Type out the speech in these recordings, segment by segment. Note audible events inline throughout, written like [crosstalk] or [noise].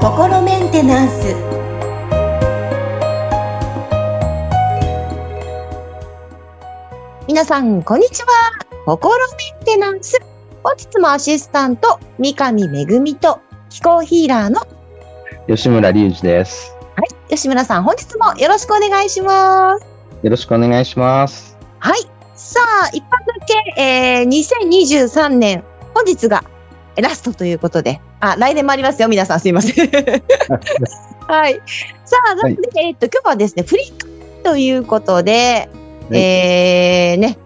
心メンテナンス皆さん、こんにちは。心メンテナンス。本日もアシスタント、三上めぐみと気候ヒーラーの、吉村隆二です。はい、吉村さん、本日もよろしくお願いします。よろしくお願いします。はい。さあ、一般向け、えー、2023年、本日がえラストということで、あ、来年もありますよ、皆さん、すいません。[laughs] はい。さあ、なので、えーっと、今日はですね、フリーということで、はいえー、ね、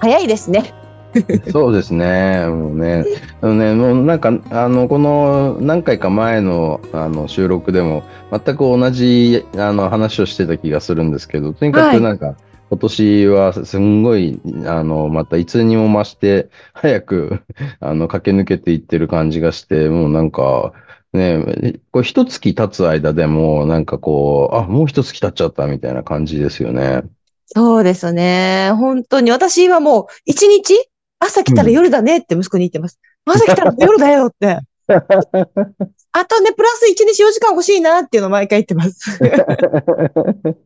早いですね。[laughs] そうですね。もうね、あのね、もうなんか、あの、この何回か前のあの収録でも、全く同じあの話をしてた気がするんですけど、とにかはいくなんか、今年はすんごい、あの、またいつにも増して、早く、[laughs] あの、駆け抜けていってる感じがして、もうなんか、ね、こう一月経つ間でも、なんかこう、あ、もう一月経っちゃったみたいな感じですよね。そうですね。本当に。私はもう、一日朝来たら夜だねって息子に言ってます。朝来たら夜だよって。[laughs] あとね、プラス1日4時間欲しいなっていうのを毎回言ってます。[laughs]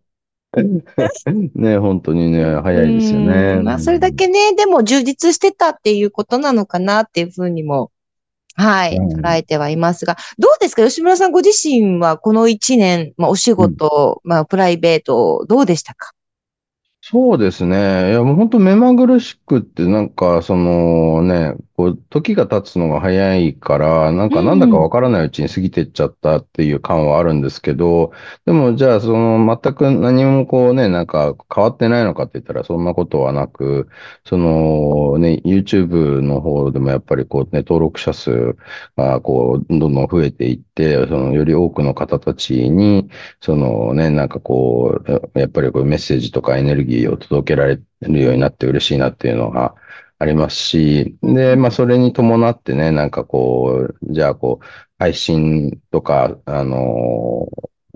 [laughs] ね、本当にね、早いですようね。ん。まあ、それだけね、でも充実してたっていうことなのかなっていうふうにも、はい、うん。捉えてはいますが、どうですか？吉村さんご自身はこの1年、まあ、お仕事、まあ、プライベート、どうでしたか？そうですね。いや、もう本当目まぐるしくって、なんか、そのね、こう、時が経つのが早いから、なんか、うんなんだかわからないうちに過ぎてっちゃったっていう感はあるんですけど、でも、じゃあ、その、全く何もこうね、なんか変わってないのかって言ったら、そんなことはなく、そのね、YouTube の方でもやっぱりこうね、登録者数がこう、どんどん増えていって、その、より多くの方たちに、そのね、なんかこう、やっぱりこうメッセージとかエネルギーを届けられるようになって嬉しいなっていうのがありますし、で、まあそれに伴ってね、なんかこう、じゃあこう、配信とか、あの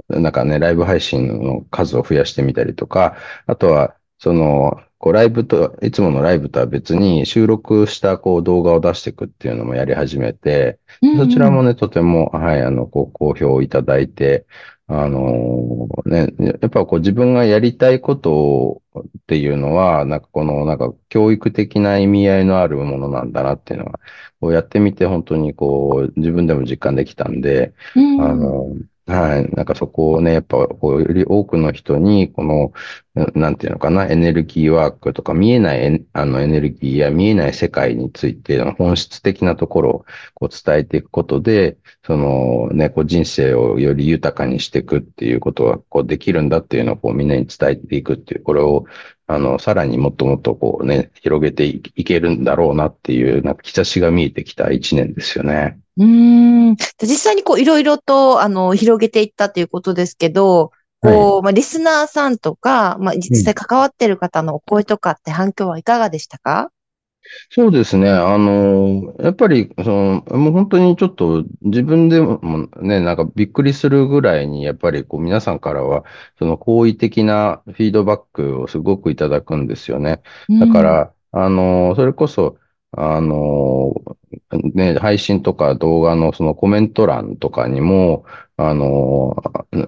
なんかね、ライブ配信の数を増やしてみたりとか、あとは、その、こうライブと、いつものライブとは別に収録したこう動画を出していくっていうのもやり始めて、そちらもね、とても、はい、あの、ご好評いただいて、あのね、やっぱこう自分がやりたいことっていうのは、なんかこの、なんか教育的な意味合いのあるものなんだなっていうのは、こうやってみて本当にこう自分でも実感できたんで、うんあの、はい。なんかそこをね、やっぱ、こう、より多くの人に、この、なんていうのかな、エネルギーワークとか、見えないエネ、あの、エネルギーや見えない世界についての本質的なところを、こう、伝えていくことで、その、ね、こう、人生をより豊かにしていくっていうことが、できるんだっていうのを、こう、みんなに伝えていくっていう、これを、あの、さらにもっともっと、こうね、広げていけるんだろうなっていう、なんか、兆しが見えてきた一年ですよね。うん。実際にこういろいろとあの広げていったということですけど、こう、まあ、リスナーさんとか、まあ、実際関わってる方のお声とかって反響はいかがでしたか？そうですね。あの、やっぱり、その、もう本当にちょっと自分でもね、なんかびっくりするぐらいに、やっぱりこう皆さんからは、その好意的なフィードバックをすごくいただくんですよね。だか、ら、あの、それこそ、あの、ね、配信とか動画のそのコメント欄とかにも、あの、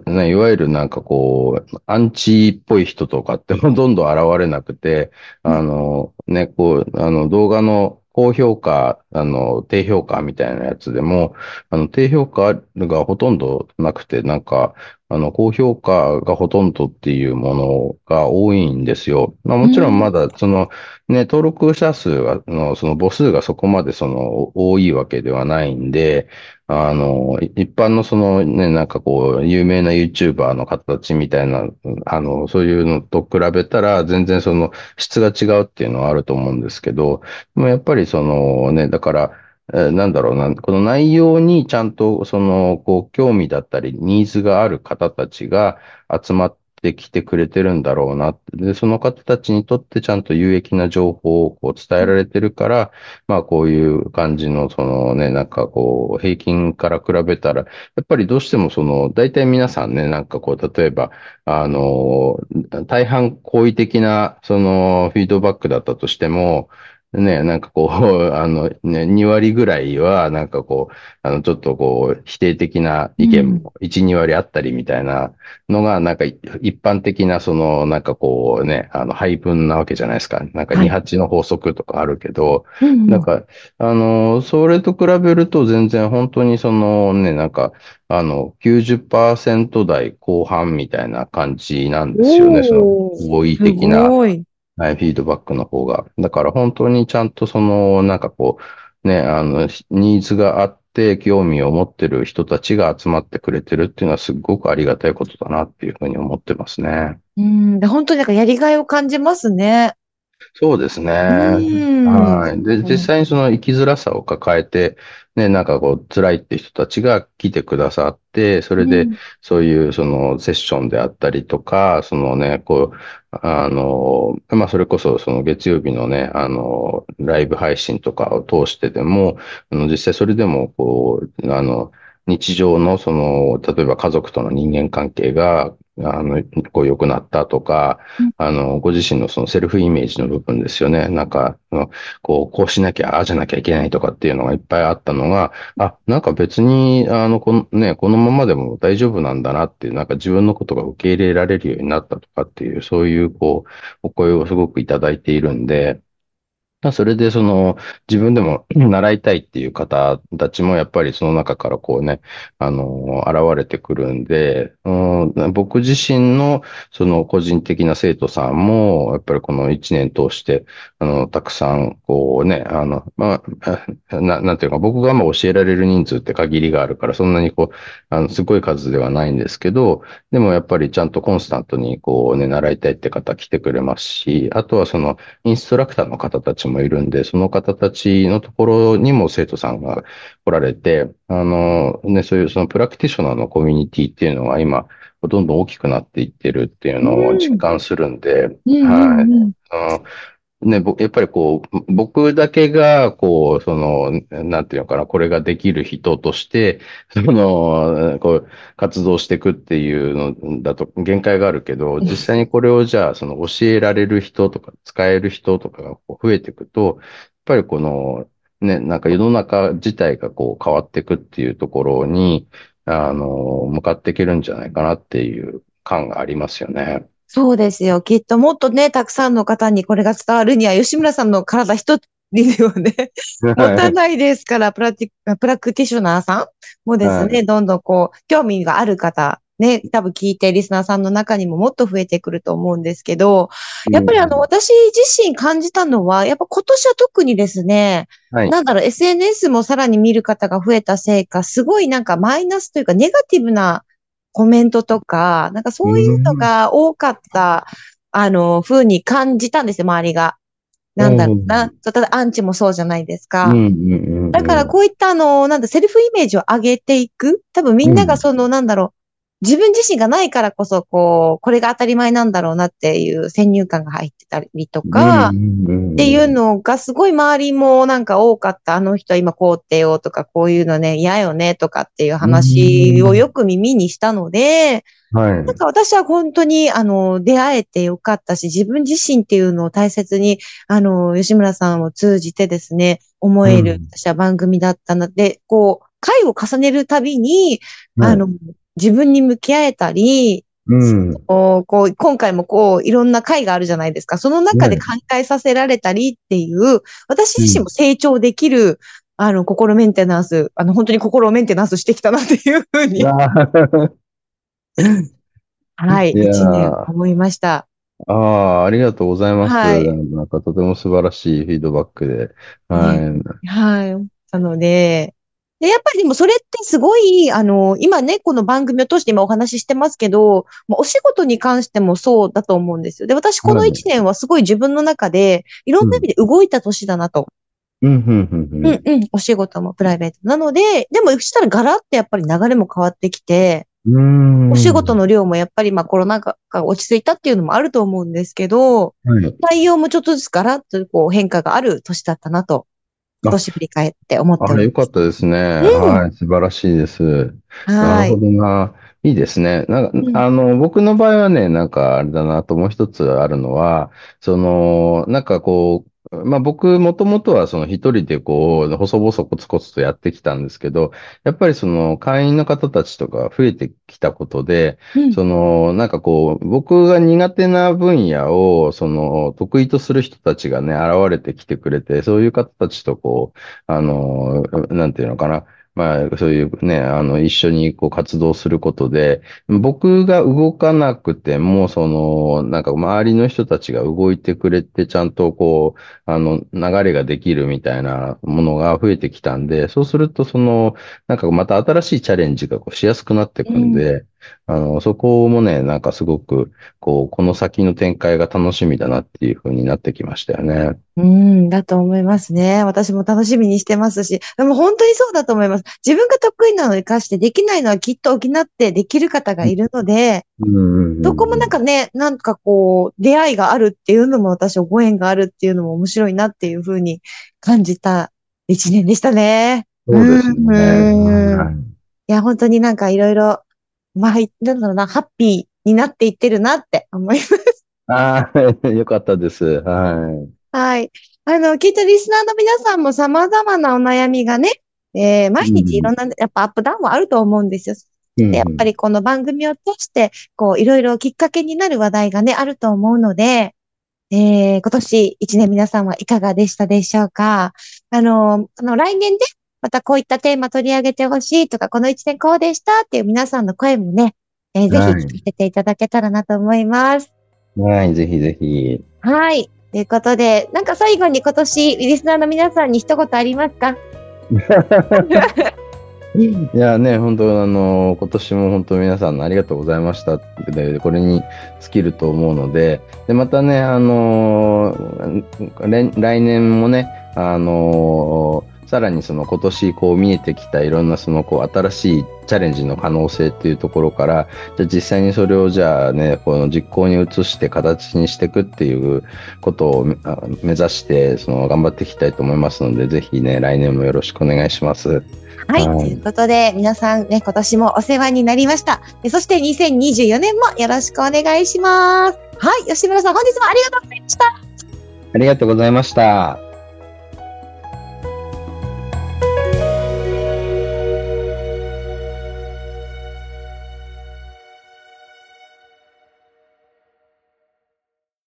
ね、いわゆるなんかこう、アンチっぽい人とかっても [laughs] どんどん現れなくて、あの、ね、こう、あの、動画の高評価、あの、低評価みたいなやつでも、あの、低評価がほとんどなくて、なんか、あの、高評価がほとんどっていうものが多いんですよ。まあもちろんまだ、その、ね、登録者数が、の、その母数がそこまでその、多いわけではないんで、あの、い一般のそのね、なんかこう、有名な YouTuber の形みたいな、あの、そういうのと比べたら、全然その質が違うっていうのはあると思うんですけど、でもやっぱりそのね、だから、えなんだろうな、この内容にちゃんとその、こう、興味だったり、ニーズがある方たちが集まってきてくれてるんだろうな。で、その方たちにとってちゃんと有益な情報をこう伝えられてるから、まあこういう感じの、そのね、なんかこう、平均から比べたら、やっぱりどうしてもその、大体皆さんね、なんかこう、例えば、あの、大半好意的な、その、フィードバックだったとしても、ね、なんかこう、[laughs] あの、ね、2割ぐらいは、なんかこう、あの、ちょっとこう、否定的な意見も1、2割あったりみたいなのが、なんか一般的な、その、なんかこうね、あの、配分なわけじゃないですか。なんか28の法則とかあるけど、はい、なんか、あの、それと比べると全然本当にそのね、なんか、あの、90%台後半みたいな感じなんですよね。その、合意的な。はい、フィードバックの方が。だから本当にちゃんとその、なんかこう、ね、あの、ニーズがあって、興味を持ってる人たちが集まってくれてるっていうのはすごくありがたいことだなっていうふうに思ってますね。うん、本当になんかやりがいを感じますね。そうですね。はい。で、実際にその生きづらさを抱えて、ね、なんかこう、辛いって人たちが来てくださって、それで、そういうそのセッションであったりとか、そのね、こう、あの、まあ、それこそその月曜日のね、あの、ライブ配信とかを通してでも、あの実際それでも、こう、あの、日常のその、例えば家族との人間関係が、あの、こう良くなったとか、あの、ご自身のそのセルフイメージの部分ですよね。なんか、こう、こうしなきゃ、ああじゃなきゃいけないとかっていうのがいっぱいあったのが、あ、なんか別に、あの、このね、このままでも大丈夫なんだなっていう、なんか自分のことが受け入れられるようになったとかっていう、そういう、こう、お声をすごくいただいているんで、まそれでその自分でも [clears throat] 習いたいっていう方たちもやっぱりその中からこうね、あの、現れてくるんで、うん、僕自身のその個人的な生徒さんも、やっぱりこの一年通して、あの、たくさんこうね、あの、まあ、[laughs] ななんていうか僕がまあ教えられる人数って限りがあるから、そんなにこう、あの、すごい数ではないんですけど、でもやっぱりちゃんとコンスタントにこうね、習いたいって方来てくれますし、あとはそのインストラクターの方たちももいるんで、その方たちのところにも生徒さんが来られて、あの、ね、そういうそのプラクティショナーのコミュニティっていうのは今、どんどん大きくなっていってるっていうのを実感するんで、はい。ね、やっぱりこう、僕だけが、こう、その、なんていうのかな、これができる人として、その、こう、活動していくっていうのだと限界があるけど、実際にこれをじゃあ、その教えられる人とか、使える人とかが増えていくと、やっぱりこの、ね、なんか世の中自体がこう変わっていくっていうところに、あの、向かっていけるんじゃないかなっていう感がありますよね。そうですよ。きっともっとね、たくさんの方にこれが伝わるには、吉村さんの体一つをね、持たないですから、プラティプラクティショナーさんもですね、はい、どんどんこう、興味がある方、ね、多分聞いてリスナーさんの中にももっと増えてくると思うんですけど、やっぱりあの、私自身感じたのは、やっぱ今年は特にですね、はい、なんだろう、SNS もさらに見る方が増えたせいか、すごいなんかマイナスというかネガティブなコメントとか、なんかそういうのが多かった、あの、風に感じたんですよ、周りが。なんだろうな。ただアンチもそうじゃないですか。だからこういったあの、なんだ、セルフイメージを上げていく。多分みんながその、なんだろう、自分自身がないからこそ、こう、これが当たり前なんだろうなっていう先入観が入ってたりとか、っていうのがすごい周りもなんか多かった。あの人は今こうってよとか、こういうのね、嫌よねとかっていう話をよく耳にしたので、はい。なんか私は本当に、あの、出会えてよかったし、自分自身っていうのを大切に、あの、吉村さんを通じてですね、思える、私は番組だったので、こう、回を重ねるたびに、あの、自分に向き合えたり、うん、こう今回もこういろんな会があるじゃないですか。その中で考えさせられたりっていう、私自身も成長できる、あの、心メンテナンス、あの、本当に心をメンテナンスしてきたなっていうふうに。[laughs] はい、一年思いました。ああ、ありがとうございます。はい、なんかとても素晴らしいフィードバックで。はい。はい。なので、で、やっぱりでもそれってすごい、あの、今ね、この番組を通して今お話ししてますけど、お仕事に関してもそうだと思うんですよ。で、私この一年はすごい自分の中で、いろんな意味で動いた年だなと。うん、うん、うん。うん、うん。お仕事もプライベート。なので、でも、したらガラってやっぱり流れも変わってきて、お仕事の量もやっぱりまあコロナ禍が落ち着いたっていうのもあると思うんですけど、はい、内容もちょっとずつガラッとこう変化がある年だったなと今年振り返って思っております。あ、よかったですね。うん、はい、素晴らしいです。なるほどな。いいですね。なんか、うん、あの、僕の場合はね、なんかあれだなともう一つあるのは、その、なんかこう、まあ僕もともとはその一人でこう、細々コツコツとやってきたんですけど、やっぱりその会員の方たちとか増えてきたことで、うんそのなんかこう、僕が苦手な分野をその得意とする人たちがね、現れてきてくれて、そういう方たちとこう、あの、なんていうのかな。まあ、そういうね、あの、一緒にこう活動することで、僕が動かなくても、その、なんか周りの人たちが動いてくれて、ちゃんとこう、あの、流れができるみたいなものが増えてきたんで、そうすると、その、なんかまた新しいチャレンジがこうしやすくなってくんで、あの、そこもね、なんかすごく、こう、この先の展開が楽しみだなっていう風になってきましたよね。うん、だと思いますね。私も楽しみにしてますし、でも本当にそうだと思います。自分が得意なのを活かして、できないのはきっと補ってできる方がいるので、うんどこもなんかね、なんかこう、出会いがあるっていうのも私はご縁があるっていうのも面白いなっていうふうに感じた一年でしたね。そうですね。うんはいいや、本当になんかいろいろ、まあ、なんだろうな、ハッピーになっていってるなって思います。ああ、[laughs] よかったです。はい。はい。あの、きっとリスナーの皆さんも様々なお悩みがね、えー毎日いろんな、やっぱアップダウンはあると思うんですよ。でやっぱりこの番組を通して、こう、いろいろきっかけになる話題がね、あると思うので、えー、今年一年皆さんはいかがでしたでしょうかあの、あの、来年で、またこういったテーマ取り上げてほしいとか、この一年こうでしたっていう皆さんの声もね、えーぜはいひ聞かせていただけたらなと思います。はい、ぜひぜひ。はい。ということで、なんか最後に今年、リスナーの皆さんに一言ありますか？[laughs] いやね、本当あの、今年も本当皆さんありがとうございました。で、これに尽きると思うので、で、またね、あの、来来年もね、あの、さらにその今年こう見えてきたいろんなそのこう新しいチャレンジの可能性っていうところから、じゃあ実際にそれをじゃあね、この実行に移して形にしていくっていうことをあ目指して、その頑張っていきたいと思いますので、ぜひね、来年もよろしくお願いします。はい。はいということで、皆さんね、今年もお世話になりました。でそして2024年もよろしくお願いします。はい。吉村さん、本日もありがとうございました。ありがとうございました。